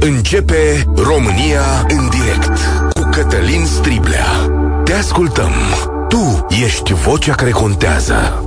Începe România în direct cu Cătălin Striblea. Te ascultăm. Tu ești vocea care contează.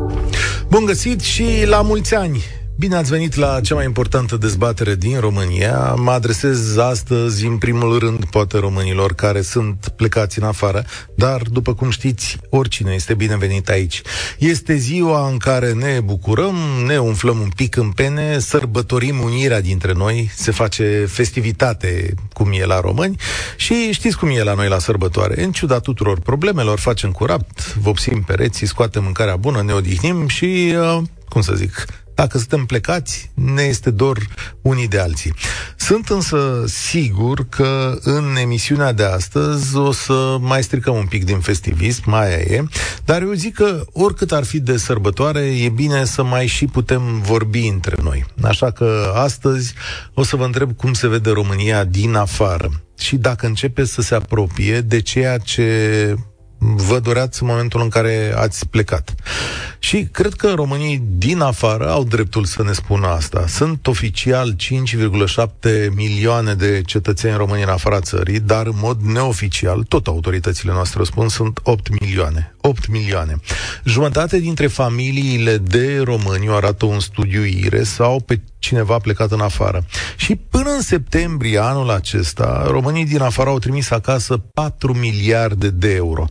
Bun găsit și la mulți ani! Bine ați venit la cea mai importantă dezbatere din România. Mă adresez astăzi, în primul rând, poate românilor care sunt plecați în afară, dar, după cum știți, oricine este binevenit aici. Este ziua în care ne bucurăm, ne umflăm un pic în pene, sărbătorim unirea dintre noi, se face festivitate, cum e la români, și știți cum e la noi la sărbătoare. În ciuda tuturor problemelor, facem curat, vopsim pereții, scoatem mâncarea bună, ne odihnim și, uh, cum să zic, dacă suntem plecați, ne este dor unii de alții. Sunt însă sigur că în emisiunea de astăzi o să mai stricăm un pic din festivism, mai e, dar eu zic că oricât ar fi de sărbătoare, e bine să mai și putem vorbi între noi. Așa că astăzi o să vă întreb cum se vede România din afară și dacă începe să se apropie de ceea ce vă doreați în momentul în care ați plecat. Și cred că românii din afară au dreptul să ne spună asta. Sunt oficial 5,7 milioane de cetățeni români în afara țării, dar în mod neoficial, tot autoritățile noastre spun, sunt 8 milioane. 8 milioane. Jumătate dintre familiile de români, o arată un studiu IRE, sau pe cineva plecat în afară. Și până în septembrie anul acesta, românii din afară au trimis acasă 4 miliarde de euro.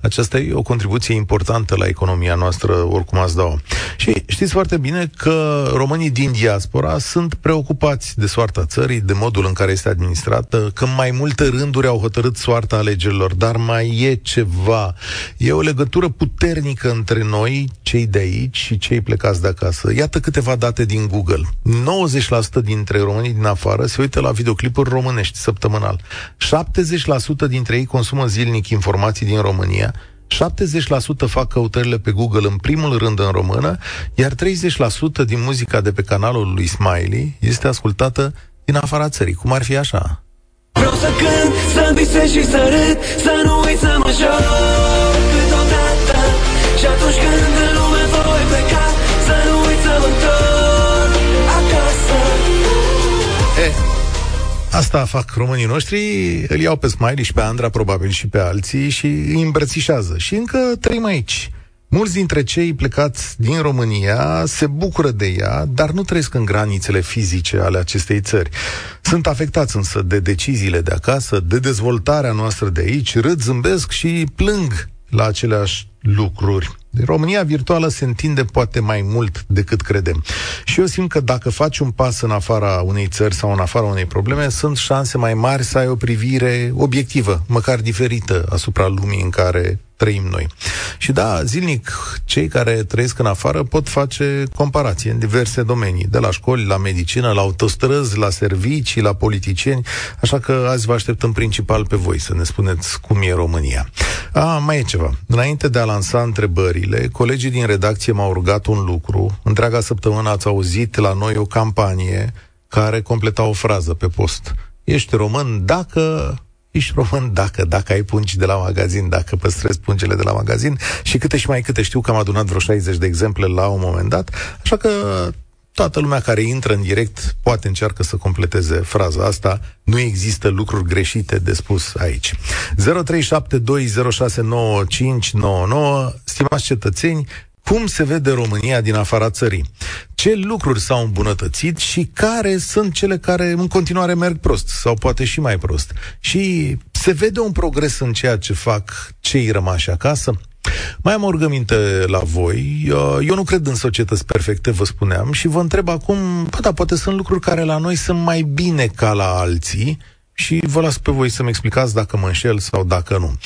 Aceasta e o contribuție importantă la economia noastră, oricum ați dau. Și știți foarte bine că românii din diaspora sunt preocupați de soarta țării, de modul în care este administrată, că mai multe rânduri au hotărât soarta alegerilor, dar mai e ceva. E o legătură puternică între noi, cei de aici și cei plecați de acasă. Iată câteva date din Google. 90% dintre românii din afară se uită la videoclipuri românești săptămânal. 70% dintre ei consumă zilnic informații din România, 70% fac căutările pe Google în primul rând în română, iar 30% din muzica de pe canalul lui Smiley este ascultată din afara țării. Cum ar fi așa? Vreau să cânt, să visez și să râd, să nu uit să mă joc câteodată Și atunci când Asta fac românii noștri, îl iau pe Smiley și pe Andra, probabil și pe alții, și îi îmbrățișează. Și încă trăim aici. Mulți dintre cei plecați din România se bucură de ea, dar nu trăiesc în granițele fizice ale acestei țări. Sunt afectați însă de deciziile de acasă, de dezvoltarea noastră de aici, râd, zâmbesc și plâng la aceleași lucruri. România virtuală se întinde poate mai mult decât credem. Și eu simt că dacă faci un pas în afara unei țări sau în afara unei probleme, sunt șanse mai mari să ai o privire obiectivă, măcar diferită asupra lumii în care trăim noi. Și da, zilnic, cei care trăiesc în afară pot face comparații în diverse domenii, de la școli, la medicină, la autostrăzi, la servicii, la politicieni, așa că azi vă aștept în principal pe voi să ne spuneți cum e România. A, mai e ceva. Înainte de a lansa întrebările, colegii din redacție m-au rugat un lucru. Întreaga săptămână ați auzit la noi o campanie care completa o frază pe post. Ești român dacă ești român dacă, dacă ai pungi de la magazin, dacă păstrezi pungele de la magazin și câte și mai câte. Știu că am adunat vreo 60 de exemple la un moment dat, așa că toată lumea care intră în direct poate încearcă să completeze fraza asta. Nu există lucruri greșite de spus aici. 0372069599 Stimați cetățeni, cum se vede România din afara țării, ce lucruri s-au îmbunătățit și care sunt cele care în continuare merg prost sau poate și mai prost. Și se vede un progres în ceea ce fac cei rămași acasă? Mai am o rugăminte la voi. Eu nu cred în societăți perfecte, vă spuneam, și vă întreb acum, bă, da, poate sunt lucruri care la noi sunt mai bine ca la alții, și vă las pe voi să-mi explicați dacă mă înșel sau dacă nu. 0372069599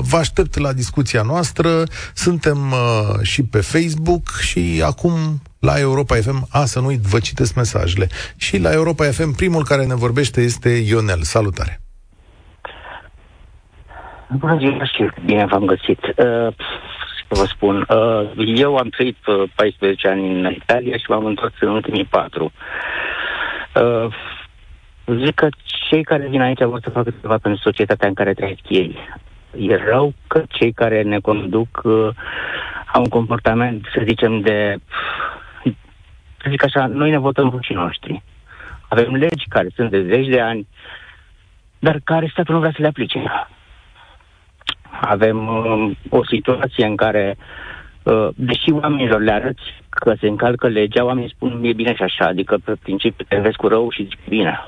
Vă aștept la discuția noastră. Suntem uh, și pe Facebook și acum la Europa FM, a, să nu uit, vă citesc mesajele. Și la Europa FM, primul care ne vorbește este Ionel. Salutare! Bună ziua și bine v-am găsit. Uh, să vă spun. Uh, eu am trăit 14 uh, ani în Italia și m-am întors în ultimii patru. Uh, zic că cei care vin aici vor să facă ceva pentru societatea în care trăiesc ei. E rău că cei care ne conduc uh, au un comportament, să zicem, de să zic așa, noi ne votăm rușii noștri. Avem legi care sunt de zeci de ani, dar care statul nu vrea să le aplice. Avem uh, o situație în care, uh, deși oamenilor le arăți că se încalcă legea, oamenii spun e bine și așa, adică pe principiu te vezi cu rău și zic bine.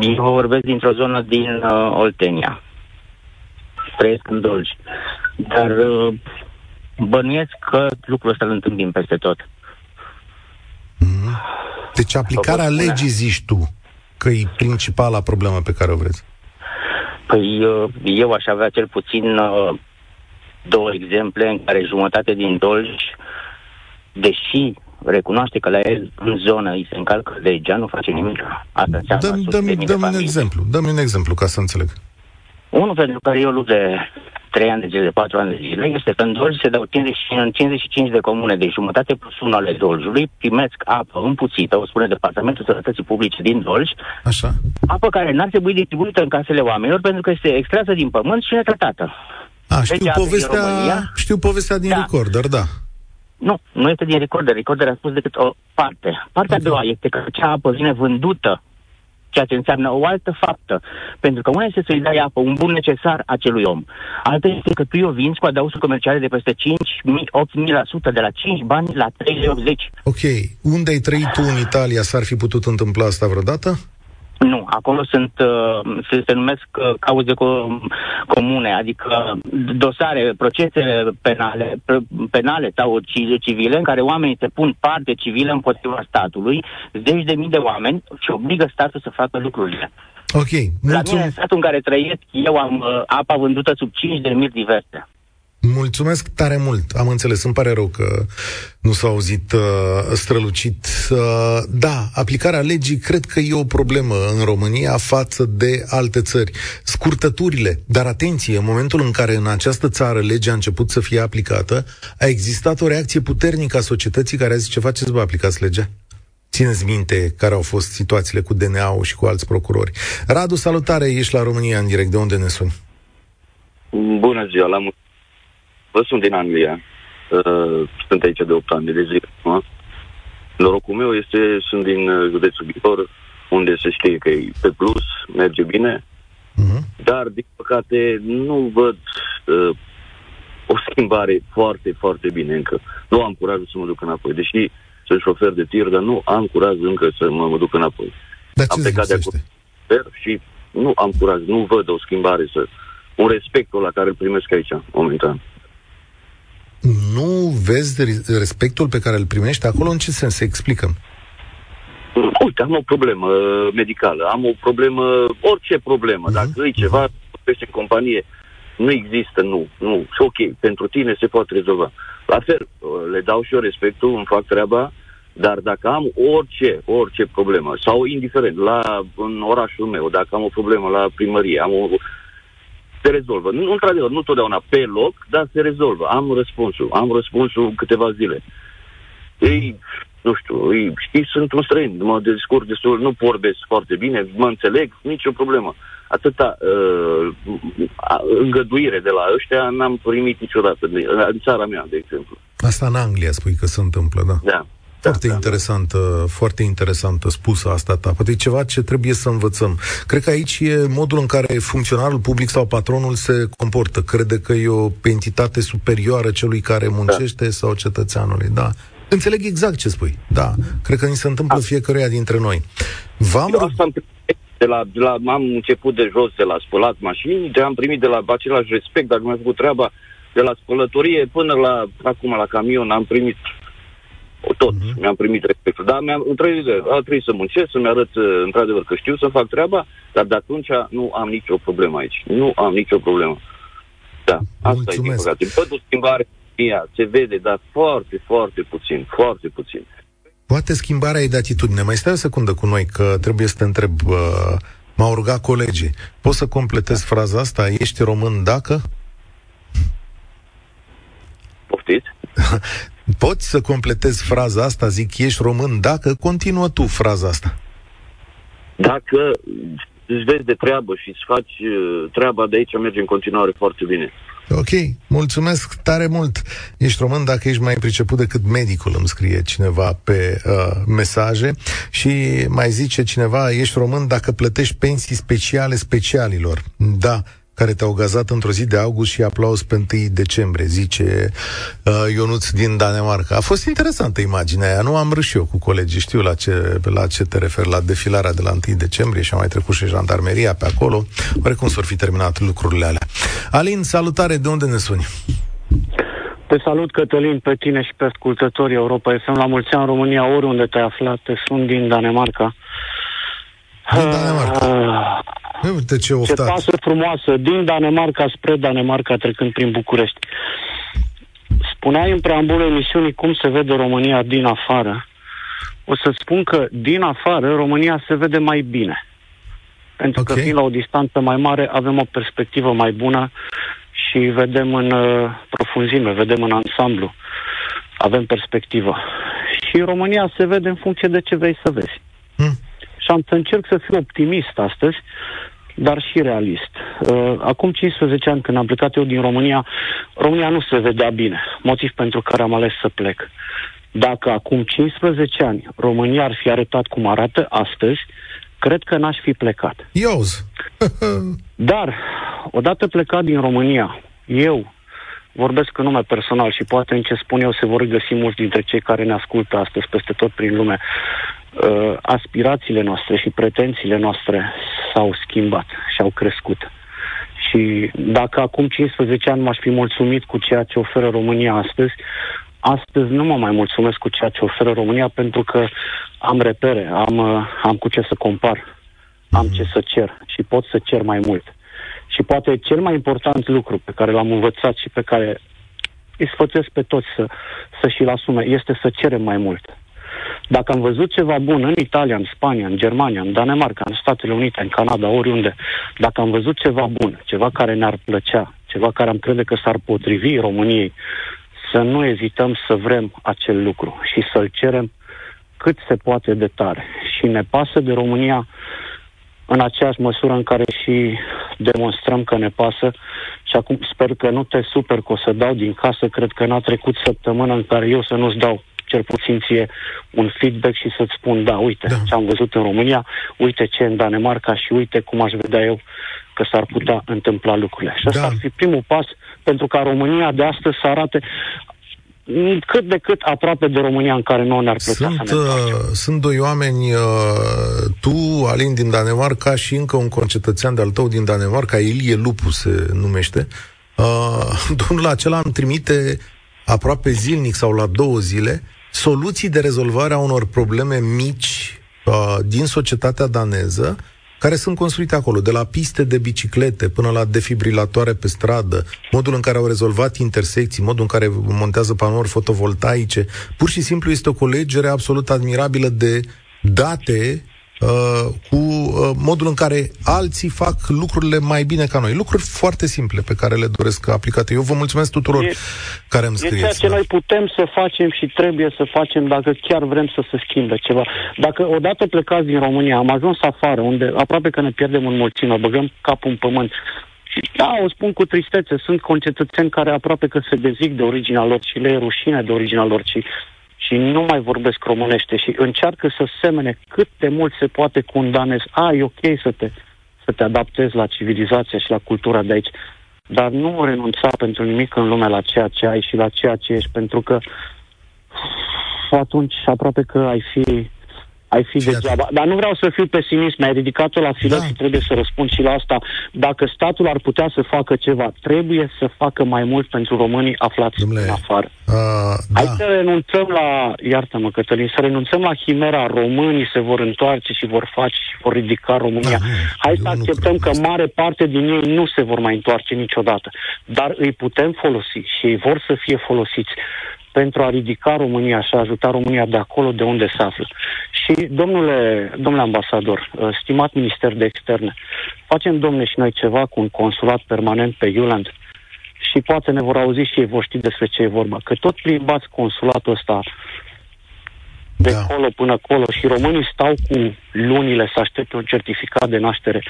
Eu vorbesc dintr-o zonă din uh, Oltenia. Trăiesc în Dolgi. Dar uh, bănuiesc că lucrul ăsta îl întâlnim peste tot. Mm-hmm. Deci aplicarea legii zici tu că e principala problemă pe care o vreți. Păi uh, eu aș avea cel puțin uh, două exemple în care jumătate din Dolj, deși recunoaște că la el în zonă îi se încalcă legea, nu face nimic. Asta înseamnă dăm, dăm, dăm un exemplu, dăm un exemplu ca să înțeleg. Unul pentru care eu lupt de 3 ani de zile, de 4 ani de zile, este că în Dolj se dau 55, în 55 de comune de jumătate plus 1 ale Doljului, primesc apă împuțită, o spune Departamentul Sănătății Publice din Dolj, Așa. apă care n-ar trebui distribuită în casele oamenilor pentru că este extrasă din pământ și netratată. A, știu, deci, povestea, România, știu povestea din da. Recorder, da. Nu, nu este din Recorder. Recorder a spus decât o parte. Partea okay. a doua este că acea apă vine vândută ceea ce înseamnă o altă faptă. Pentru că una este să-i dai apă, un bun necesar acelui om. Alta este că tu o vinzi cu adăusuri comerciale de peste 5.000-8.000%, de la 5 bani la 3,80. Ok. Unde ai trăit tu în Italia? S-ar fi putut întâmpla asta vreodată? Nu, acolo sunt, uh, se, se numesc uh, cauze co- comune, adică dosare, procese penale, penale sau civile în care oamenii se pun parte civilă împotriva statului, zeci de mii de oameni și obligă statul să facă lucrurile. Ok. La mine, în statul în care trăiesc, eu am uh, apa vândută sub 5 de mii diverse. Mulțumesc tare mult. Am înțeles. Îmi pare rău că nu s-a auzit uh, strălucit. Uh, da, aplicarea legii cred că e o problemă în România față de alte țări. Scurtăturile, dar atenție, în momentul în care în această țară legea a început să fie aplicată, a existat o reacție puternică a societății care a zis ce faceți, vă aplicați legea? Țineți minte care au fost situațiile cu DNA-ul și cu alți procurori. Radu, salutare, ești la România în direct. De unde ne suni? Bună ziua, la mulțumesc Vă sunt din Anglia. Uh, sunt aici de 8 ani de zile. Uh? Norocul meu este, sunt din uh, județul Bihor, unde se știe că e pe plus, merge bine, uh-huh. dar, din păcate, nu văd uh, o schimbare foarte, foarte bine încă. Nu am curajul să mă duc înapoi, deși sunt șofer de tir, dar nu am curaj încă să mă, mă duc înapoi. Dar am plecat de acolo și nu am curaj, nu văd o schimbare, să, un respectul la care îl primesc aici, momentan nu vezi respectul pe care îl primești acolo? În ce sens? Se explică. Uite, am o problemă medicală, am o problemă, orice problemă, uh-huh. dacă e ceva, peste în companie, nu există, nu, nu, și ok, pentru tine se poate rezolva. La fel, le dau și eu respectul, îmi fac treaba, dar dacă am orice, orice problemă, sau indiferent, la, în orașul meu, dacă am o problemă la primărie, am o, se rezolvă. Nu, într-adevăr, nu totdeauna pe loc, dar se rezolvă. Am răspunsul. Am răspunsul câteva zile. Ei, nu știu, ei, știți, sunt un străin, mă descurc destul, nu vorbesc foarte bine, mă înțeleg, nicio problemă. Atâta uh, îngăduire de la ăștia n-am primit niciodată, de, în țara mea, de exemplu. Asta în Anglia spui că se întâmplă, da? Da. Foarte da, interesantă, da. foarte interesantă spusă asta ta. Poate e ceva ce trebuie să învățăm. Cred că aici e modul în care funcționarul public sau patronul se comportă. Crede că e o entitate superioară celui care muncește da. sau cetățeanului. Da. Înțeleg exact ce spui. Da. Cred că ni se întâmplă da. fiecăruia dintre noi. V-am Eu asta am de la, de la, am început de jos, de la spălat mașini, de am primit de la același respect, dacă mi-a făcut treaba, de la spălătorie până la, acum la camion, am primit tot. Uh-huh. Mi-am primit respectul. Dar mi-am, într-adevăr, a trebuit să muncesc, să-mi arăt uh, într-adevăr că știu să fac treaba, dar de atunci nu am nicio problemă aici. Nu am nicio problemă. Da, asta Mulțumesc. e din păcate. Văd o schimbare, ea, se vede, dar foarte, foarte puțin, foarte puțin. Poate schimbarea e de atitudine. Mai stai o secundă cu noi, că trebuie să te întreb. Uh, m-au rugat colegii. Poți să completez fraza asta? Ești român dacă? Poftiți? Poți să completezi fraza asta, zic, ești român, dacă continuă tu fraza asta. Dacă îți vezi de treabă și îți faci uh, treaba de aici, merge în continuare foarte bine. Ok, mulțumesc tare mult. Ești român dacă ești mai priceput decât medicul, îmi scrie cineva pe uh, mesaje. Și mai zice cineva, ești român dacă plătești pensii speciale specialilor. Da, care te-au gazat într-o zi de august și aplauz pe 1 decembrie, zice uh, Ionuț din Danemarca. A fost interesantă imaginea aia, nu am râs eu cu colegii, știu la ce, la ce te referi, la defilarea de la 1 decembrie și a mai trecut și jandarmeria pe acolo. Oarecum s-ar fi terminat lucrurile alea. Alin, salutare, de unde ne suni? Te salut, Cătălin, pe tine și pe ascultătorii Europa FM. La mulți ani în România, oriunde te-ai aflat, te sunt din Danemarca. Din Danemarca. Uh, Uite ce oftat. Ce pasă frumoasă, din Danemarca spre Danemarca, trecând prin București. Spuneai în preambulul emisiunii cum se vede România din afară. O să spun că din afară România se vede mai bine. Pentru okay. că fiind la o distanță mai mare, avem o perspectivă mai bună și vedem în uh, profunzime, vedem în ansamblu. Avem perspectivă. Și România se vede în funcție de ce vei să vezi. Hmm. Și am să încerc să fiu optimist astăzi, dar și realist. Uh, acum 15 ani, când am plecat eu din România, România nu se vedea bine, motiv pentru care am ales să plec. Dacă acum 15 ani România ar fi arătat cum arată astăzi, cred că n-aș fi plecat. Ioz! dar, odată plecat din România, eu vorbesc în nume personal și poate în ce spun eu se vor găsi mulți dintre cei care ne ascultă astăzi peste tot prin lume uh, aspirațiile noastre și pretențiile noastre s-au schimbat și au crescut. Și dacă acum 15 ani m-aș fi mulțumit cu ceea ce oferă România astăzi, astăzi nu mă mai mulțumesc cu ceea ce oferă România pentru că am repere, am, uh, am cu ce să compar, am ce să cer și pot să cer mai mult. Și poate cel mai important lucru pe care l-am învățat și pe care îi sfățesc pe toți să, să și-l asume este să cerem mai mult. Dacă am văzut ceva bun în Italia, în Spania, în Germania, în Danemarca, în Statele Unite, în Canada, oriunde, dacă am văzut ceva bun, ceva care ne-ar plăcea, ceva care am crede că s-ar potrivi României, să nu ezităm să vrem acel lucru și să-l cerem cât se poate de tare. Și ne pasă de România în aceeași măsură în care și demonstrăm că ne pasă și acum sper că nu te super că o să dau din casă, cred că n-a trecut săptămână în care eu să nu-ți dau cel puțin ție un feedback și să-ți spun, da, uite da. ce am văzut în România, uite ce în Danemarca și uite cum aș vedea eu că s-ar putea întâmpla lucrurile. Și asta da. ar fi primul pas pentru ca România de astăzi să arate cât de cât aproape de România în care nu ne-ar plăcea sunt, să ne uh, Sunt doi oameni, uh, tu, Alin din Danemarca și încă un concetățean de-al tău din Danemarca, Ilie Lupu se numește. Uh, domnul acela îmi trimite aproape zilnic sau la două zile soluții de rezolvare a unor probleme mici uh, din societatea daneză care sunt construite acolo, de la piste de biciclete până la defibrilatoare pe stradă, modul în care au rezolvat intersecții, modul în care montează panouri fotovoltaice. Pur și simplu este o colegere absolut admirabilă de date Uh, cu uh, modul în care alții fac lucrurile mai bine ca noi. Lucruri foarte simple pe care le doresc aplicate. Eu vă mulțumesc tuturor e, care îmi scrieți. E ceea ce noi putem să facem și trebuie să facem dacă chiar vrem să se schimbe ceva. Dacă odată plecați din România, am ajuns afară, unde aproape că ne pierdem în mulțime, băgăm capul în pământ, și da, o spun cu tristețe, sunt concetățeni care aproape că se dezic de originea lor și le e rușine de originea lor, și și nu mai vorbesc românește și încearcă să semene cât de mult se poate cu un danez. A, e ok să te, să te adaptezi la civilizația și la cultura de aici, dar nu renunța pentru nimic în lume la ceea ce ai și la ceea ce ești, pentru că atunci aproape că ai fi ai fi Fii degeaba. Dar nu vreau să fiu pesimist, mi-ai ridicat-o la filet da. și trebuie să răspund și la asta. Dacă statul ar putea să facă ceva, trebuie să facă mai mult pentru românii aflați Dumle, în afară. Uh, da. Hai să renunțăm la, iartă-mă Cătălin, să renunțăm la chimera românii se vor întoarce și vor face și vor ridica România. Da, Hai să acceptăm că mare parte din ei nu se vor mai întoarce niciodată. Dar îi putem folosi și ei vor să fie folosiți pentru a ridica România și a ajuta România de acolo de unde se află. Și, domnule, domnule ambasador, uh, stimat minister de externe, facem, domne, și noi ceva cu un consulat permanent pe Iuland și poate ne vor auzi și ei vor ști despre ce e vorba. Că tot plimbați consulatul ăsta de da. colo până acolo și românii stau cu lunile să aștepte un certificat de naștere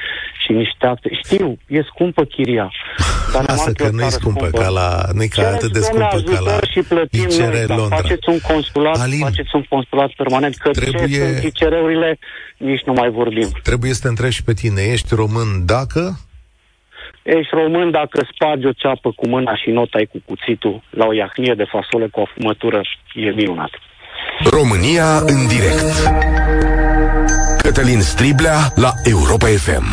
și niște acte. Știu, e scumpă chiria. Dar Lasă că nu e scumpă, scumpă ca la... nu e ca atât de scumpă ca la și plătim noi, Londra. faceți un consulat, Alin, faceți un consulat permanent, că trebuie... ce sunt ICR-urile, nici nu mai vorbim. Trebuie să te întrebi și pe tine, ești român dacă Ești român dacă spargi o ceapă cu mâna și notai cu cuțitul la o iahnie de fasole cu afumătură, e minunat. România în direct. Cătălin Striblea la Europa FM.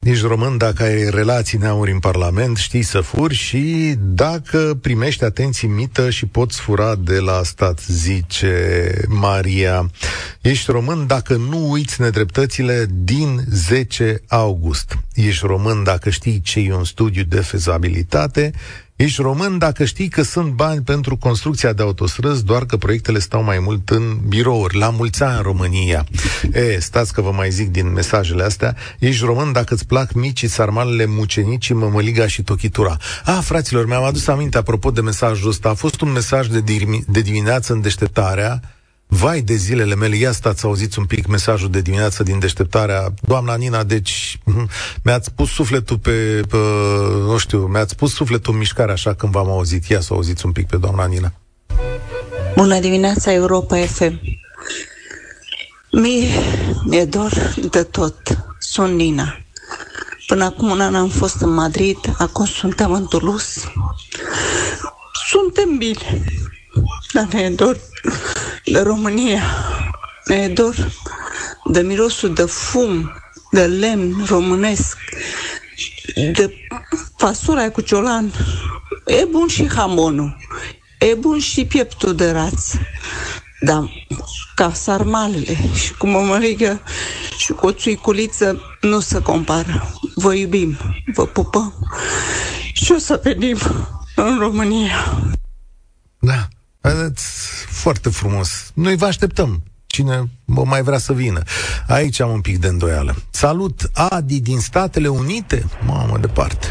Ești român dacă ai relații neauri în Parlament, știi să furi și dacă primești atenții mită și poți fura de la stat, zice Maria. Ești român dacă nu uiți nedreptățile din 10 august. Ești român dacă știi ce e un studiu de fezabilitate Ești român dacă știi că sunt bani pentru construcția de autostrăzi, doar că proiectele stau mai mult în birouri. La mulți ani în România. E, stați că vă mai zic din mesajele astea. Ești român dacă îți plac micii, sarmalele, mucenicii, mămăliga și tochitura. Ah, fraților, mi-am adus aminte apropo de mesajul ăsta. A fost un mesaj de, de dimineață în deșteptarea Vai de zilele mele, ia stați să auziți un pic mesajul de dimineață din deșteptarea. Doamna Nina, deci mhm, mi-ați pus sufletul pe, pe nu știu, mi-ați pus sufletul în mișcare așa când v-am auzit. Ia să auziți un pic pe doamna Nina. Bună dimineața, Europa FM. Mie mi-e dor de tot. Sunt Nina. Până acum un an am fost în Madrid, acum suntem în Toulouse. Suntem bine, dar ne e dor de România. Ne dor de mirosul de fum, de lemn românesc, de fasola cu ciolan. E bun și hamonul, e bun și pieptul de rață. Dar ca sarmalele și cu mămăligă și cu o țuiculiță nu se compară. Vă iubim, vă pupăm și o să venim în România. Da. Vedeți, foarte frumos. Noi vă așteptăm. Cine mă mai vrea să vină. Aici am un pic de îndoială. Salut, Adi din Statele Unite. Mamă, departe.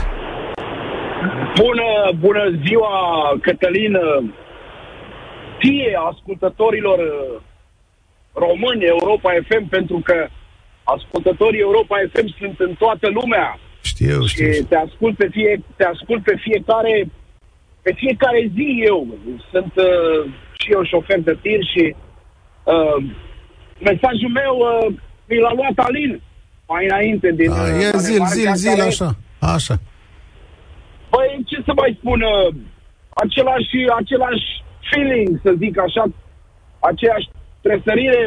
Bună, bună ziua, Cătălin. Ție, ascultătorilor uh, români, Europa FM, pentru că ascultătorii Europa FM sunt în toată lumea. Știu, știu. Și te ascult pe, fie, te ascult pe fiecare pe fiecare zi eu sunt uh, și eu șofer de tir și uh, mesajul meu uh, mi l-a luat Alin mai înainte din... A, uh, e zil, zil, zil, așa, așa. Păi, ce să mai spun, uh, același, același feeling, să zic așa, aceeași tresărire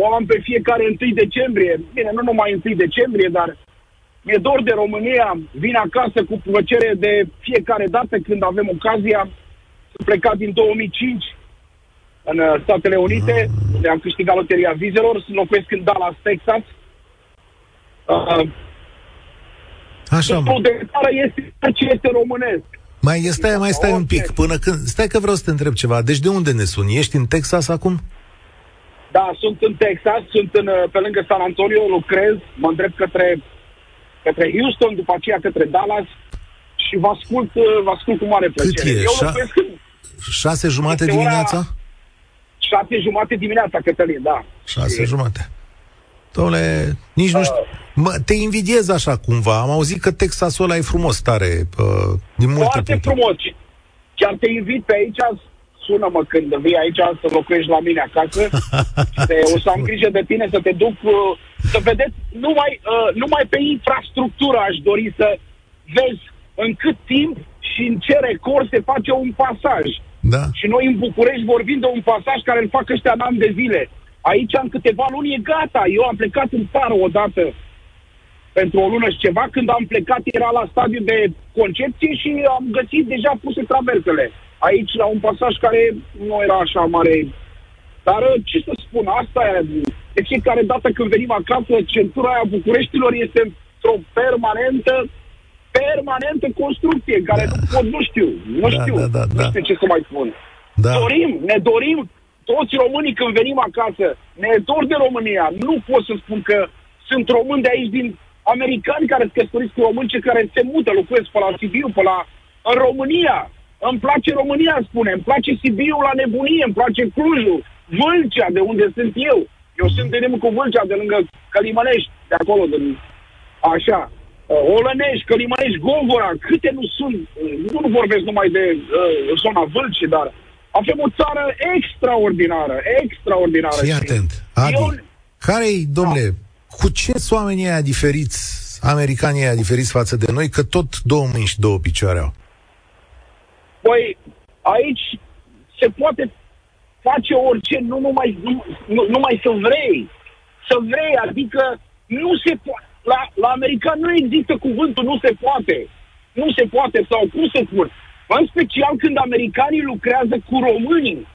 o am pe fiecare 1 decembrie. Bine, nu numai 1 decembrie, dar mi-e dor de România, vin acasă cu plăcere de fiecare dată când avem ocazia. Sunt plecat din 2005 în uh, Statele Unite, unde am câștigat loteria vizelor, sunt locuiesc în Dallas, Texas. Uh, Așa, mă. de țară este ce este românesc. Mai stai, mai stai un pic, până când... Stai că vreau să te întreb ceva. Deci de unde ne suni? Ești în Texas acum? Da, sunt în Texas, sunt în, uh, pe lângă San Antonio, lucrez, mă îndrept către către Houston, după aceea către Dallas și vă ascult, uh, vă ascult cu mare plăcere. Cât e? Eu Șa- în... Șase jumate dimineața? Șase jumate dimineața, Cătălin, da. Șase și... jumate. Dom'le, nici uh, nu știu. Mă, te invidiez așa cumva. Am auzit că Texasul ăla e frumos tare, uh, din multe Foarte puncte. frumos. Chiar te invit pe aici sună-mă când vii aici să locuiești la mine acasă. te, o să am grijă de tine să te duc, uh, să vedeți, numai, uh, numai pe infrastructură aș dori să vezi în cât timp și în ce record se face un pasaj. Da. Și noi în București vorbim de un pasaj care îl fac ăștia în ani de zile. Aici, în câteva luni, e gata. Eu am plecat în țară odată pentru o lună și ceva. Când am plecat, era la stadiu de concepție și am găsit deja puse traversele aici la un pasaj care nu era așa mare. Dar ce să spun, asta e, de fiecare dată când venim acasă, centura aia Bucureștilor este într-o permanentă permanentă construcție, care da. nu pot, nu știu, nu da, știu, da, da, nu da. știu ce să mai spun. Da. Dorim, ne dorim, toți românii când venim acasă, ne dor de România. Nu pot să spun că sunt români de aici din americani care se căsătoresc cu români, ce care se mută, locuiesc pe la Sibiu, pe la... În România, îmi place România, spune, îmi place Sibiu la nebunie, îmi place Clujul, Vâlcea, de unde sunt eu. Eu sunt de cu Vâlcea, de lângă Călimănești, de acolo, de, așa. Uh, Olănești, Călimănești, Gogora, câte nu sunt, uh, nu vorbesc numai de uh, zona Vâlcii, dar avem o țară extraordinară, extraordinară. Fii atent, Adi, eu... care-i, domnule, da. cu ce sunt oamenii aia diferiți, americanii aia diferiți față de noi, că tot două mâini și două picioare au? Păi, aici se poate face orice, nu numai, nu, nu, numai să vrei. Să vrei, adică nu se poate. La, la american nu există cuvântul nu se poate. Nu se poate sau cum se spun. În special când americanii lucrează cu românii.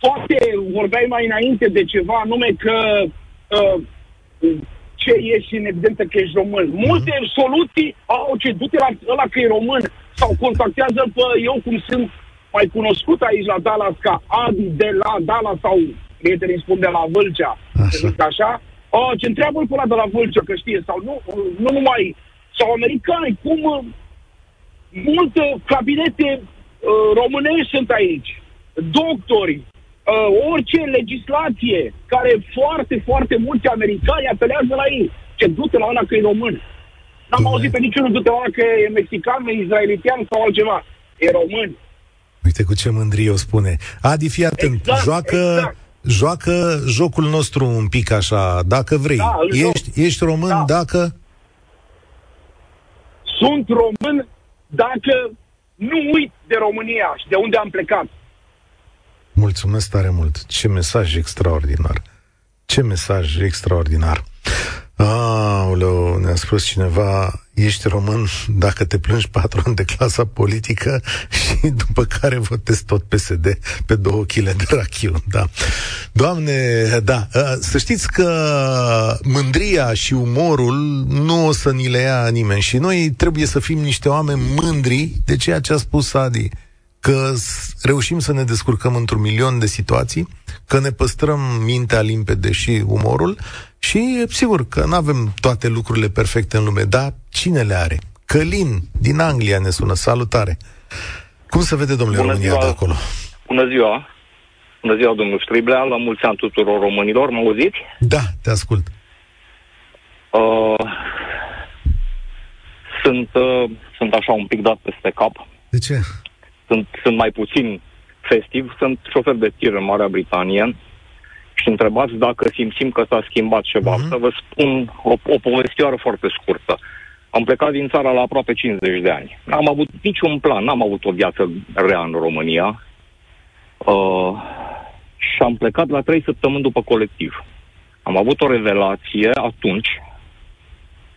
Poate vorbeai mai înainte de ceva, nume că uh, ce ieși în evidență că ești român. Mhm. Multe mm-hmm. soluții au ce du la ăla că e român sau contactează pe eu cum sunt mai cunoscut aici la Dallas ca Adi de la Dallas sau prietenii spun de la Vâlcea, așa. așa. O, ce întreabă pe ăla de la Vâlcea că știe sau nu, nu numai, sau americani, cum uh, multe cabinete uh, românești sunt aici, doctori, uh, orice legislație care foarte, foarte mulți americani apelează la ei. Ce du-te la ăla că e român. N-am auzit pe niciunul du-te la ăla că e mexican, e izraelitian sau altceva. E român. Uite cu ce mândrie o spune. Adi, fii atent, exact, joacă, exact. joacă jocul nostru un pic așa, dacă vrei. Da, ești, ești român da. dacă... Sunt român dacă nu uit de România și de unde am plecat. Mulțumesc tare mult. Ce mesaj extraordinar. Ce mesaj extraordinar. Aoleu, ne-a spus cineva, ești român dacă te plângi patru ani de clasa politică și după care votezi tot PSD pe două kg de rachiu, da. Doamne, da, să știți că mândria și umorul nu o să ni le ia nimeni și noi trebuie să fim niște oameni mândri de ceea ce a spus Adi că reușim să ne descurcăm într-un milion de situații, că ne păstrăm mintea limpede și umorul și sigur că nu avem toate lucrurile perfecte în lume, dar cine le are? Călin din Anglia ne sună, salutare! Cum se vede, domnule Bună România, ziua. de acolo? Bună ziua! Bună ziua, domnul Striblea, la mulți ani tuturor românilor, mă auziți? Da, te ascult. Uh, sunt, uh, sunt așa un pic dat peste cap. De ce? sunt, sunt mai puțin festiv, sunt șofer de tir în Marea Britanie și întrebați dacă simțim că s-a schimbat ceva. Uh-huh. Să vă spun o, o povestioară foarte scurtă. Am plecat din țara la aproape 50 de ani. N-am avut niciun plan, n-am avut o viață rea în România. Uh, și am plecat la trei săptămâni după colectiv. Am avut o revelație atunci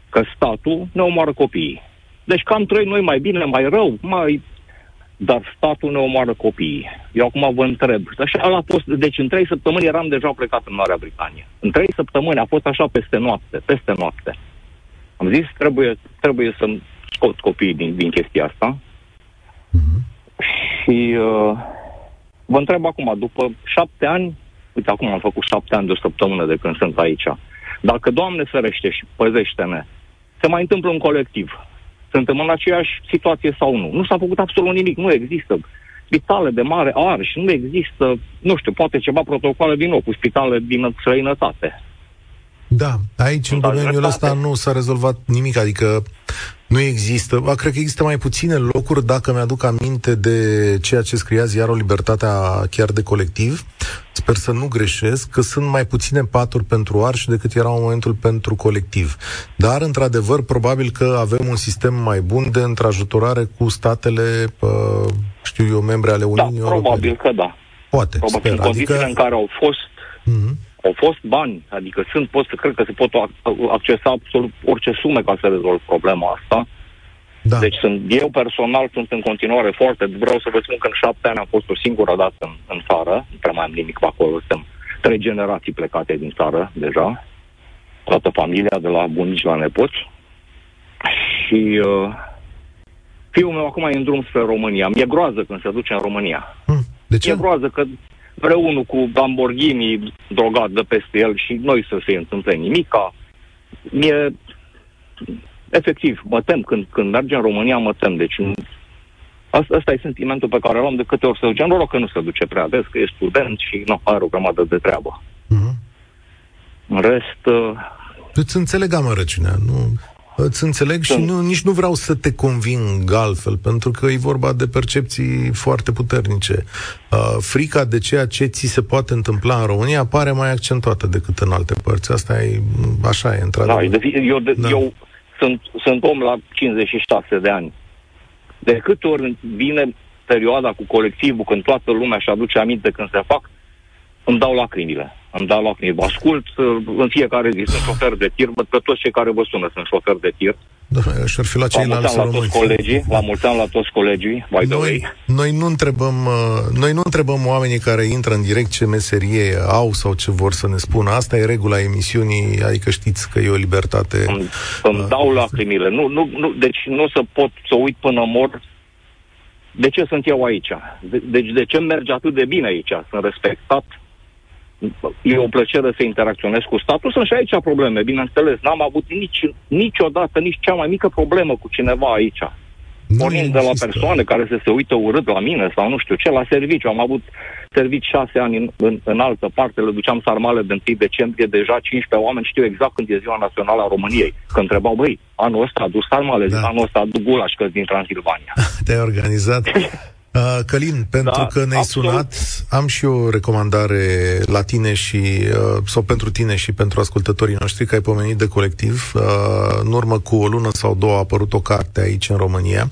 că statul ne omoară copiii. Deci cam trăi noi mai bine, mai rău, mai dar statul ne omoară copiii. Eu acum vă întreb. Așa a fost, deci în trei săptămâni eram deja plecat în Marea Britanie. În trei săptămâni a fost așa peste noapte, peste noapte. Am zis, trebuie, trebuie să scot copiii din, din chestia asta. Mm-hmm. Și uh, vă întreb acum, după șapte ani, uite, acum am făcut șapte ani de o săptămână de când sunt aici, dacă Doamne ferește și păzește-ne, se mai întâmplă un colectiv suntem în aceeași situație sau nu. Nu s-a făcut absolut nimic, nu există spitale de mare arș, nu există, nu știu, poate ceva protocole din nou cu spitale din străinătate. Da, aici în domeniul ăsta nu s-a rezolvat nimic, adică nu există, ba, cred că există mai puține locuri, dacă mi-aduc aminte de ceea ce scria ziarul Libertatea chiar de colectiv, sper să nu greșesc, că sunt mai puține paturi pentru arși decât erau în momentul pentru colectiv. Dar, într-adevăr, probabil că avem un sistem mai bun de întrajutorare cu statele, știu eu, membre ale Uniunii da, Europene. probabil că da. Poate, probabil sper. În adică... în care au fost mm-hmm au fost bani, adică sunt, pot să cred că se pot accesa absolut orice sume ca să rezolv problema asta. Da. Deci sunt, eu personal sunt în continuare foarte, vreau să vă spun că în șapte ani am fost o singură dată în, în țară, nu prea mai am nimic pe acolo, suntem trei generații plecate din țară deja, toată familia, de la bunici la nepoți. Și uh, fiul meu acum e în drum spre România. Mi-e groază când se duce în România. Hmm. De ce? Mi-e groază că vreunul cu Lamborghini drogat de peste el și noi să se întâmple nimica. Mie, efectiv, mă tem. Când, când mergem în România, mă tem. Deci Asta, asta e sentimentul pe care l-am de câte ori să duce. Noroc că nu se duce prea des, că e student și nu are o grămadă de treabă. Uh-huh. În rest... Uh... Îți înțeleg amărăciunea. Nu, Îți înțeleg și nu, nici nu vreau să te conving altfel, pentru că e vorba de percepții foarte puternice. Uh, frica de ceea ce ți se poate întâmpla în România pare mai accentuată decât în alte părți. Asta e, așa e, într-adevăr. Da, eu, de, da. eu sunt, sunt om la 56 de ani. De câte ori vine perioada cu colectivul, când toată lumea și aduce aminte când se fac, îmi dau lacrimile îmi dau loc, vă ascult, în fiecare zi sunt șofer de tir, văd că toți cei care vă sună sunt șofer de tir. Da, și-ar fi la ceilalți la toți colegii, la mulți ani la toți colegii, by the noi, Noi nu, întrebăm, uh, noi nu întrebăm oamenii care intră în direct ce meserie au sau ce vor să ne spună. Asta e regula emisiunii, adică știți că e o libertate. Îmi, îmi uh, dau lacrimile. Nu, nu, nu, deci nu o să pot să uit până mor de ce sunt eu aici? De, deci de ce merge atât de bine aici? Sunt respectat, e o plăcere să interacționez cu statul. Sunt și aici probleme, bineînțeles. N-am avut nici, niciodată nici cea mai mică problemă cu cineva aici. Pornind de la persoane care să se uită urât la mine sau nu știu ce, la serviciu. Am avut servici șase ani în, în, în altă parte, le duceam sarmale de 1 decembrie, deja 15 oameni știu exact când e ziua națională a României. Când întrebau, băi, anul ăsta a dus sarmale, da. anul ăsta a dus gulaș, că din Transilvania. Te-ai organizat? Uh, Călin, pentru da, că ne-ai absolut. sunat, am și o recomandare la tine și, uh, sau pentru tine și pentru ascultătorii noștri, că ai pomenit de colectiv. Uh, în urmă cu o lună sau două a apărut o carte aici în România,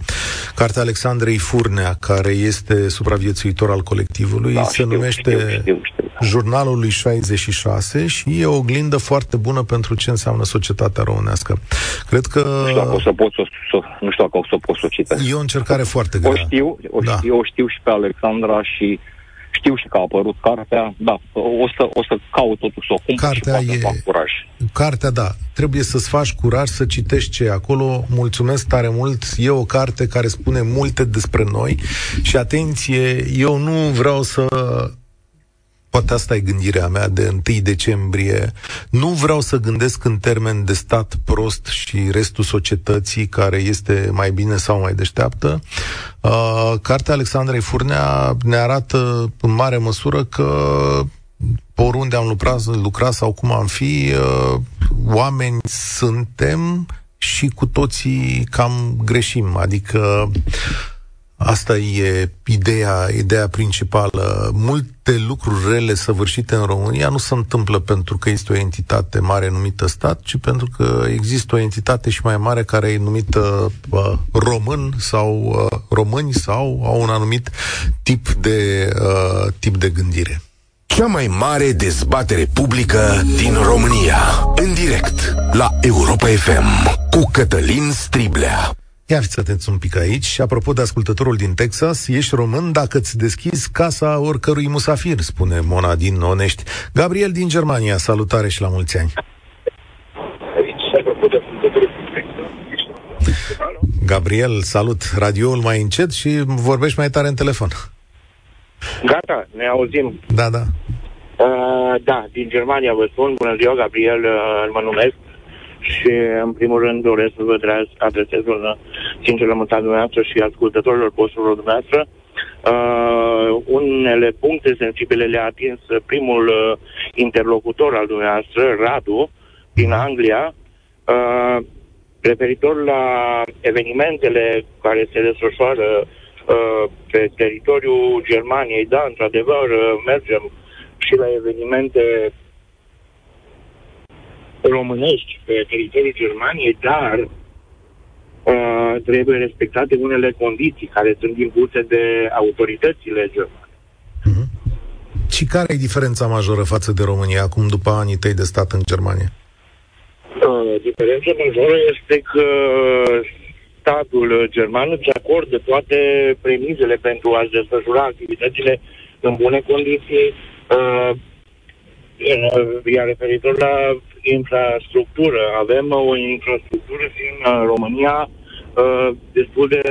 cartea Alexandrei Furnea, care este supraviețuitor al colectivului, da, se știu, numește știu, știu, știu. Jurnalul lui 66 și e o oglindă foarte bună pentru ce înseamnă societatea românească. Cred că... Nu știu dacă o să pot să, să, nu știu dacă o să pot să o citesc. E o încercare foarte grea. O știu, o da. știu, o știu și pe Alexandra și știu și că a apărut cartea, da, o să, o să caut totuși să o cumpăr cartea și e... fac curaj. Cartea, da, trebuie să-ți faci curaj să citești ce e acolo. Mulțumesc tare mult, e o carte care spune multe despre noi și atenție, eu nu vreau să poate asta e gândirea mea de 1 decembrie. Nu vreau să gândesc în termen de stat prost și restul societății care este mai bine sau mai deșteaptă. Uh, cartea Alexandrei Furnea ne arată în mare măsură că oriunde am lucrat, lucrat sau cum am fi, uh, oameni suntem și cu toții cam greșim. Adică Asta e ideea, ideea principală. Multe lucruri rele săvârșite în România nu se întâmplă pentru că este o entitate mare numită stat, ci pentru că există o entitate și mai mare care e numită uh, român sau uh, români sau au un anumit tip de, uh, tip de gândire. Cea mai mare dezbatere publică din România. În direct la Europa FM cu Cătălin Striblea. Ia fiți atenți un pic aici. Și apropo de ascultătorul din Texas, ești român dacă îți deschizi casa oricărui musafir, spune Mona din Onești. Gabriel din Germania, salutare și la mulți ani. Gabriel, salut. Radioul mai încet și vorbești mai tare în telefon. Gata, ne auzim. Da, da. Uh, da, din Germania vă spun. Bună ziua, Gabriel, uh, mă numesc și, în primul rând, doresc să vă adresez un sincer lământat dumneavoastră și ascultătorilor posturilor dumneavoastră. Uh, unele puncte sensibile le-a atins primul uh, interlocutor al dumneavoastră, Radu, din Anglia, uh, referitor la evenimentele care se desfășoară uh, pe teritoriul Germaniei. Da, într-adevăr, uh, mergem și la evenimente românești pe teritoriul Germaniei, dar uh, trebuie respectate unele condiții care sunt impuse de autoritățile germane. Mm-hmm. Și care e diferența majoră față de România acum după anii tăi de stat în Germania? Uh, diferența majoră este că statul german îți acordă toate premizele pentru a-și desfășura activitățile în bune condiții, uh, iar referitor la infrastructură, avem o infrastructură în uh, România uh, destul de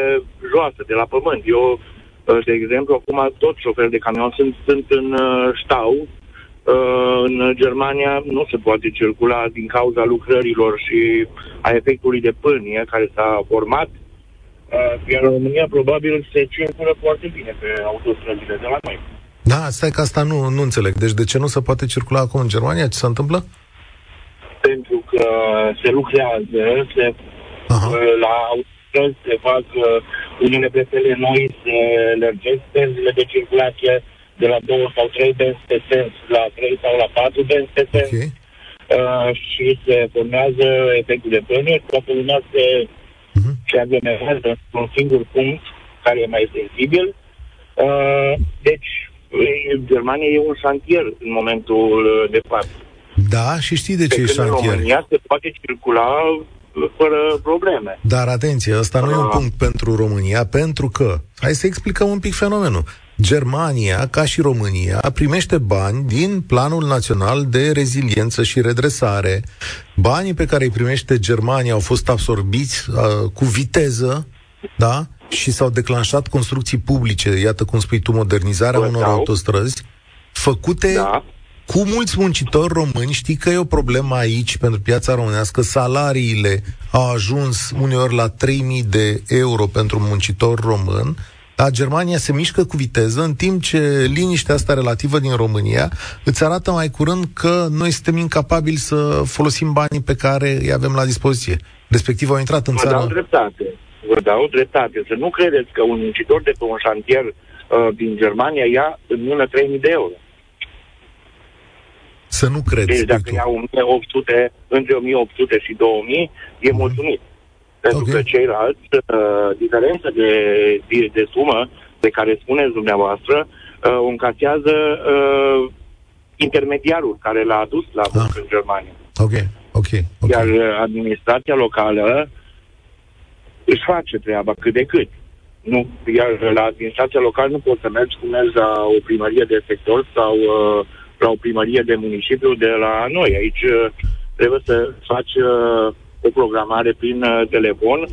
joasă, de la pământ. Eu, uh, de exemplu, acum tot șoferi de camion sunt, sunt în uh, stau. Uh, în Germania nu se poate circula din cauza lucrărilor și a efectului de pânie care s-a format. Uh, iar în România probabil se circulă foarte bine pe autostrăzile de la noi. Da, stai că asta nu, nu înțeleg. Deci de ce nu se poate circula acum în Germania? Ce se întâmplă? Pentru că se lucrează, se, Aha. uh, la autostrăzi se fac uh, unele presele noi, se lărgesc benzile de circulație de la două sau trei benzi pe sens la trei sau la patru benzi pe sens. Ok. uh, și se formează efectul de pâine, toată lumea se, Mhm. se aglomerează într-un singur punct care e mai sensibil. Uh, deci, e- Germania e un șantier în momentul uh, de față. Da, și știi de Pe ce e când în șantier. România se poate circula uh, fără probleme. Dar atenție, ăsta nu e un Ah. punct pentru România, pentru că, hai să explicăm un pic fenomenul. Germania, ca și România, primește bani din Planul Național de Reziliență și Redresare. Banii pe care îi primește Germania au fost absorbiți uh, cu viteză, da? Și s-au declanșat construcții publice, iată cum spui tu, modernizarea Vă unor dau. autostrăzi, făcute Da. Cu mulți muncitori români, știi că e o problemă aici pentru piața românească, salariile au ajuns uneori la 3000 de euro pentru un muncitor român, dar Germania se mișcă cu viteză, în timp ce liniștea asta relativă din România îți arată mai curând că noi suntem incapabili să folosim banii pe care îi avem la dispoziție. Respectiv au intrat în Vă dau țară... dreptate. Vă dau dreptate. Să nu credeți că un muncitor de pe un șantier uh, din Germania ia în mână 3.000 de euro. Să nu crezi, Deci spui dacă tu. ia 1800, între 1800 și 2000, e mulțumit. Pentru Ok. că ceilalți, uh, diferența de, de, de sumă pe care spuneți dumneavoastră, uh, o încasează uh, intermediarul care l-a adus la muncă în Germania. Ok, ok, ok. Iar uh, administrația locală își face treaba cât de cât. Nu, iar la administrația locală nu poți să mergi cum mergi la o primărie de sector sau uh, la o primărie de municipiu de la noi. Aici uh, trebuie să faci uh, o programare prin uh, telefon,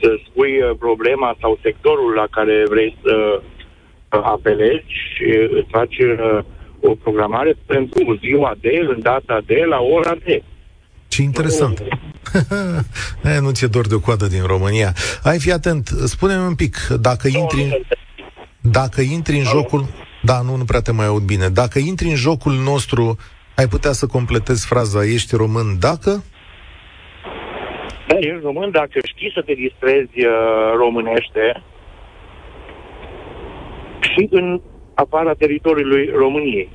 să spui uh, problema sau sectorul la care vrei să uh, apelezi și îți faci uh, o programare pentru ziua de, în data de, la ora de. Ce interesant. e, nu ți-e dor de o coadă din România. Ai fi atent, spune-mi un pic, dacă intri, în- dacă intri în jocul... Da, nu, nu prea te mai aud bine. Dacă intri în jocul nostru, ai putea să completezi fraza ești român dacă? Da, ești român dacă știi să te distrezi uh, românește și în afara teritoriului României.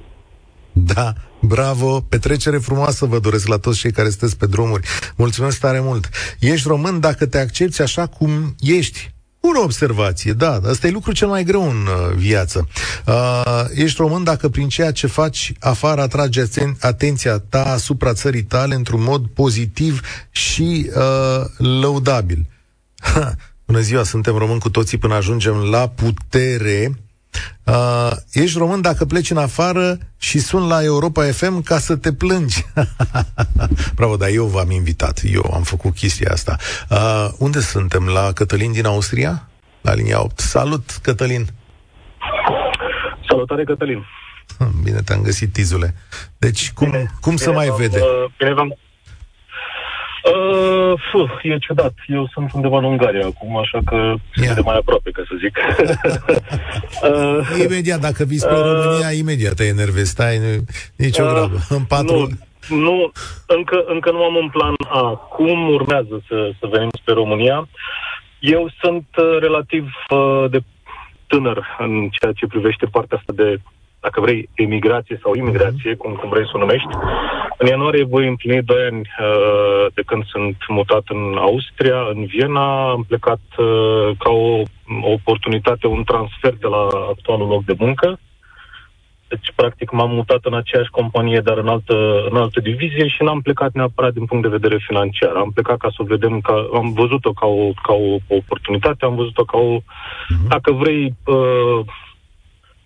Da, bravo, petrecere frumoasă vă doresc la toți cei care sunteți pe drumuri. Mulțumesc tare mult. Ești român dacă te accepti așa cum ești. Bună observație, da, asta e lucru cel mai greu în uh, viață. Uh, ești român dacă prin ceea ce faci afară atrage aten- atenția ta asupra țării tale într-un mod pozitiv și uh, lăudabil. Ha, bună ziua, suntem români cu toții până ajungem la putere. Uh, ești român dacă pleci în afară și sun la Europa FM ca să te plângi. Bravo, dar eu v-am invitat. Eu am făcut chestia asta. Uh, unde suntem? La Cătălin din Austria? La linia 8. Salut, Cătălin! Salutare, Cătălin. Bine te-am găsit, Tizule. Deci, cum, cum se mai v-am, vede? uh, Bine v-am... Uh, fuh, e ciudat. Eu sunt undeva în Ungaria acum, așa că se Ia. vede mai aproape, ca să zic. uh, Imediat, dacă vii spre Uh, România, imediat te enervezi. Stai, nu, nicio Uh, grabă. În patru... Nu, nu încă, încă nu am un plan A. Cum urmează să, să venim spre România? Eu sunt uh, relativ uh, de tânăr în ceea ce privește partea asta de, dacă vrei, emigrație sau imigrație, cum, cum vrei să o numești. În ianuarie voi împlini 2 ani uh, de când sunt mutat în Austria, în Viena. Am plecat uh, ca o, o oportunitate, un transfer de la actualul loc de muncă. Deci, practic, m-am mutat în aceeași companie, dar în altă, în altă divizie și n-am plecat neapărat din punct de vedere financiar. Am plecat ca să o vedem, ca, am văzut-o ca o, ca o oportunitate, am văzut-o ca o, dacă vrei, uh,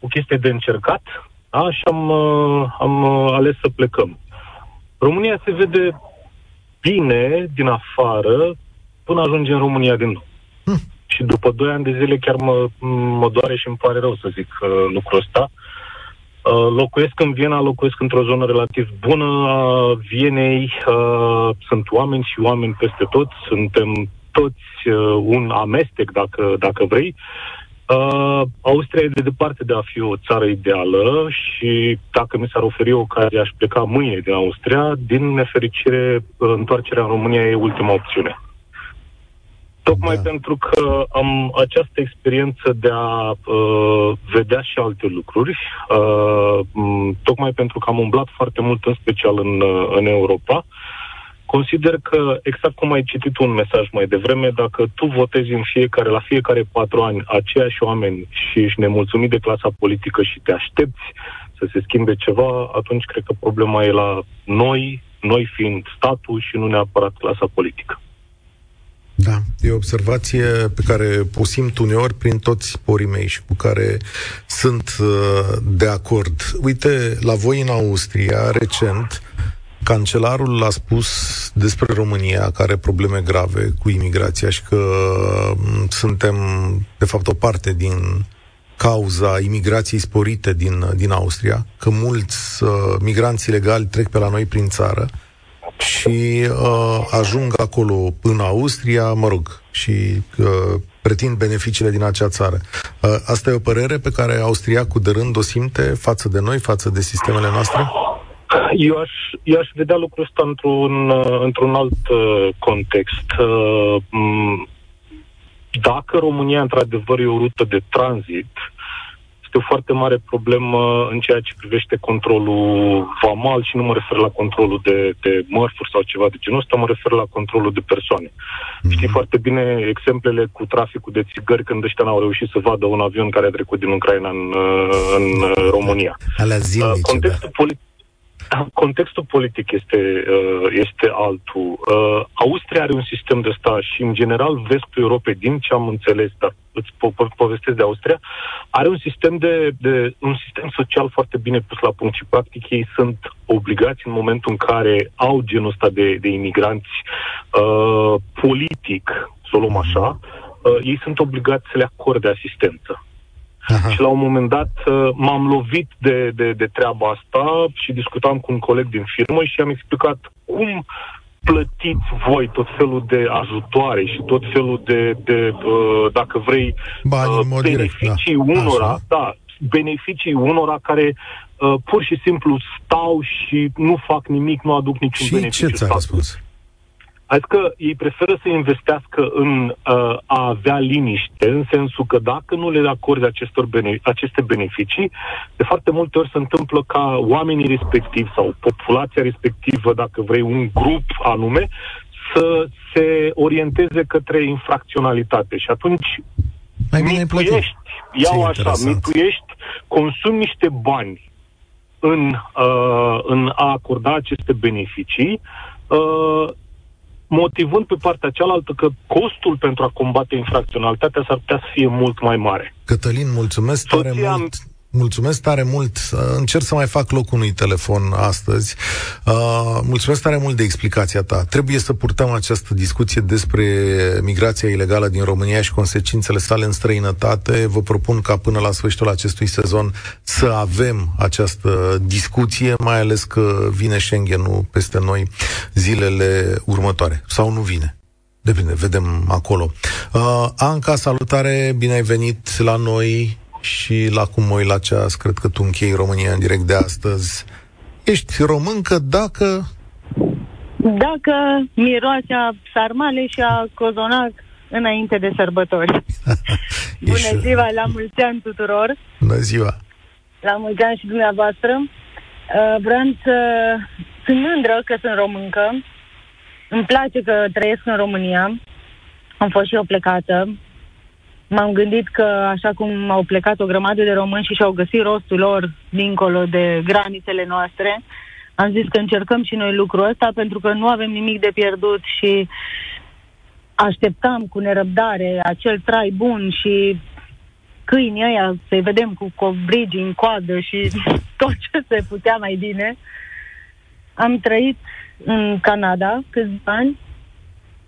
o chestie de încercat, da? și am, uh, am uh, ales să plecăm. România se vede bine din afară până ajunge în România din nou. Și după 2 ani de zile chiar mă, mă doare și îmi pare rău să zic uh, lucrul ăsta. Uh, locuiesc în Viena, locuiesc într-o zonă relativ bună a Vienei, uh, sunt oameni și oameni peste tot, suntem toți uh, un amestec, dacă, dacă vrei. Uh, Austria e de departe de a fi o țară ideală și dacă mi s-ar oferi ocazia, aș pleca mâine din Austria. Din nefericire, uh, întoarcerea în România e ultima opțiune. Tocmai da. pentru că am această experiență de a uh, vedea și alte lucruri, uh, m- tocmai pentru că am umblat foarte mult, în special în, uh, în Europa, consider că, exact cum ai citit un mesaj mai devreme, dacă tu votezi în fiecare, la fiecare patru ani aceiași oameni și ești nemulțumit de clasa politică și te aștepți să se schimbe ceva, atunci cred că problema e la noi, noi fiind statul și nu neapărat clasa politică. Da, e o observație pe care o simt uneori prin toți porii mei și cu care sunt uh, de acord. Uite, la voi în Austria, recent, cancelarul a spus despre România că are probleme grave cu imigrația și că mm, suntem, de fapt, o parte din cauza imigrației sporite din, din Austria, că mulți uh, migranți ilegali trec pe la noi prin țară și uh, ajung acolo în Austria, mă rog, și uh, pretind beneficiile din acea țară. Uh, asta e o părere pe care austriacul de rând o simte față de noi, față de sistemele noastre? Eu aș, eu aș vedea lucrul ăsta într-un, uh, într-un alt uh, context. Uh, dacă România, într-adevăr, e o rută de tranzit, este o foarte mare problemă în ceea ce privește controlul vamal și nu mă refer la controlul de, de mărfuri sau ceva de genul ăsta, mă refer la controlul de persoane. Mm-hmm. Știi foarte bine exemplele cu traficul de țigări când ăștia n-au reușit să vadă un avion care a trecut din Ucraina în, în România. Alea zilnice, Contextul da. politic Contextul politic este, uh, este altul. Uh, Austria are un sistem de stat și, în general, vestul Europei, din ce am înțeles, dar îți po- po- povestesc de Austria, are un sistem, de, de, un sistem social foarte bine pus la punct și, practic, ei sunt obligați în momentul în care au genul ăsta de, de imigranți uh, politic, să o luăm așa, uh, ei sunt obligați să le acorde asistență. Aha. Și la un moment dat uh, m-am lovit de, de, de treaba asta și discutam cu un coleg din firmă și am explicat cum plătiți voi tot felul de ajutoare și tot felul de, de uh, dacă vrei, Bani, uh, beneficii direct, da. unora, Așa. da, beneficii unora care uh, pur și simplu stau și nu fac nimic, nu aduc niciun și beneficiu. ce ți-a răspuns? Adică ei preferă să investească în uh, a avea liniște, în sensul că dacă nu le acorde acestor bene- aceste beneficii, de foarte multe ori se întâmplă ca oamenii respectivi sau populația respectivă, dacă vrei, un grup anume, să se orienteze către infracționalitate. Și atunci Mai bine mituiești, iau așa, mituiești, consumi niște bani în, uh, în a acorda aceste beneficii, uh, motivând pe partea cealaltă că costul pentru a combate infracționalitatea s-ar putea să fie mult mai mare. Cătălin, mulțumesc tare Soția mult. Mulțumesc tare mult. Încerc să mai fac loc unui telefon astăzi. Uh, mulțumesc tare mult de explicația ta. Trebuie să purtăm această discuție despre migrația ilegală din România și consecințele sale în străinătate. Vă propun ca până la sfârșitul acestui sezon să avem această discuție, mai ales că vine Schengen-ul peste noi zilele următoare. Sau nu vine. Depinde, vedem acolo. Uh, Anca, salutare, bine ai venit la noi și la cum mă la ceas, cred că tu închei România în direct de astăzi. Ești româncă dacă... Dacă miroase a sarmale și a cozonac înainte de sărbători. Bună ziua, la mulți ani tuturor! Bună ziua! La mulți ani și dumneavoastră! Uh, vreau să... Sunt mândră că sunt româncă. Îmi place că trăiesc în România. Am fost și eu plecată m-am gândit că așa cum au plecat o grămadă de români și și-au găsit rostul lor dincolo de granițele noastre, am zis că încercăm și noi lucrul ăsta pentru că nu avem nimic de pierdut și așteptam cu nerăbdare acel trai bun și câinii ăia să-i vedem cu covrigi în coadă și tot ce se putea mai bine. Am trăit în Canada câțiva ani.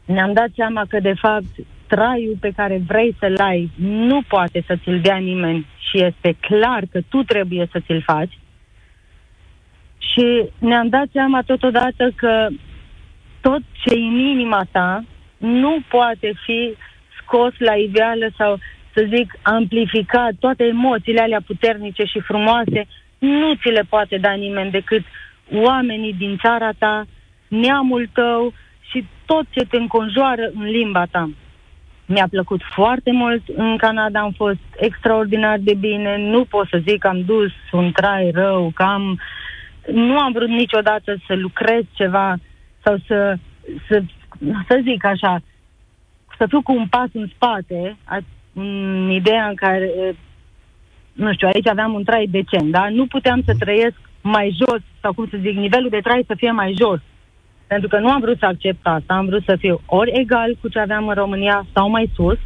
Ne-am dat seama că, de fapt, traiul pe care vrei să-l ai nu poate să ți-l dea nimeni și este clar că tu trebuie să ți-l faci. Și ne-am dat seama totodată că tot ce în inima ta nu poate fi scos la iveală sau, să zic, amplificat. Toate emoțiile alea puternice și frumoase nu ți le poate da nimeni decât oamenii din țara ta, neamul tău și tot ce te înconjoară în limba ta. Mi-a plăcut foarte mult în Canada, am fost extraordinar de bine, nu pot să zic că am dus un trai rău, că am... Nu am vrut niciodată să lucrez ceva sau să, să, să zic așa, să fiu cu un pas în spate, în ideea în care, nu știu, aici aveam un trai decent, da? Nu puteam să trăiesc mai jos, sau cum să zic, nivelul de trai să fie mai jos. Pentru că nu am vrut să accept asta, am vrut să fiu ori egal cu ce aveam în România sau mai sus.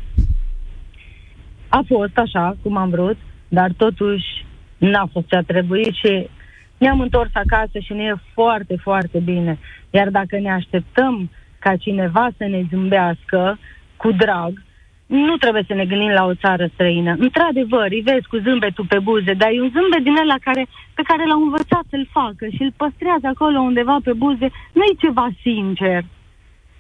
A fost așa cum am vrut, dar totuși n-a fost ce a trebuit și ne-am întors acasă și ne e foarte, foarte bine. Iar dacă ne așteptăm ca cineva să ne zâmbească cu drag, nu trebuie să ne gândim la o țară străină. Într-adevăr, îi vezi cu zâmbetul pe buze, dar e un zâmbet din ăla care, pe care l-au învățat să-l facă și îl păstrează acolo undeva pe buze. Nu e ceva sincer.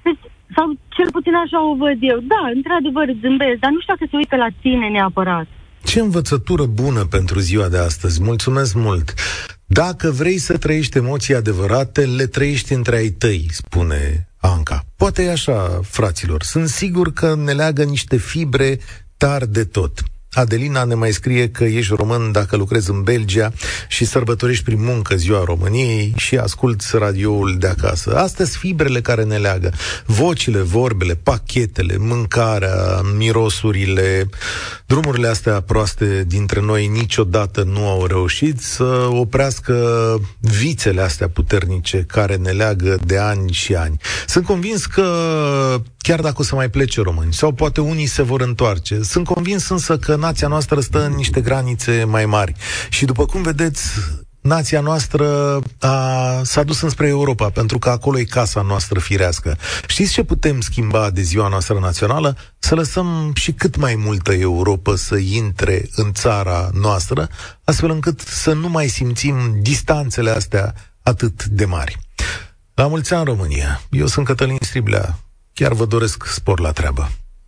Deci, sau cel puțin așa o văd eu. Da, într-adevăr zâmbesc, dar nu știu dacă se uită la tine neapărat. Ce învățătură bună pentru ziua de astăzi. Mulțumesc mult. Dacă vrei să trăiești emoții adevărate, le trăiești între ai tăi, spune Anca. Poate e așa, fraților. Sunt sigur că ne leagă niște fibre tari de tot. Adelina ne mai scrie că ești român dacă lucrezi în Belgia și sărbătorești prin muncă ziua României și asculți radioul de acasă. Astea sunt fibrele care ne leagă. Vocile, vorbele, pachetele, mâncarea, mirosurile, drumurile astea proaste dintre noi niciodată nu au reușit să oprească vițele astea puternice care ne leagă de ani și ani. Sunt convins că chiar dacă o să mai plece români, sau poate unii se vor întoarce. Sunt convins însă că nația noastră stă în niște granițe mai mari. Și după cum vedeți, nația noastră a, s-a dus înspre Europa, pentru că acolo e casa noastră firească. Știți ce putem schimba de ziua noastră națională? Să lăsăm și cât mai multă Europa să intre în țara noastră, astfel încât să nu mai simțim distanțele astea atât de mari. La mulți ani, România! Eu sunt Cătălin Striblea. Chiar vă doresc spor la treabă.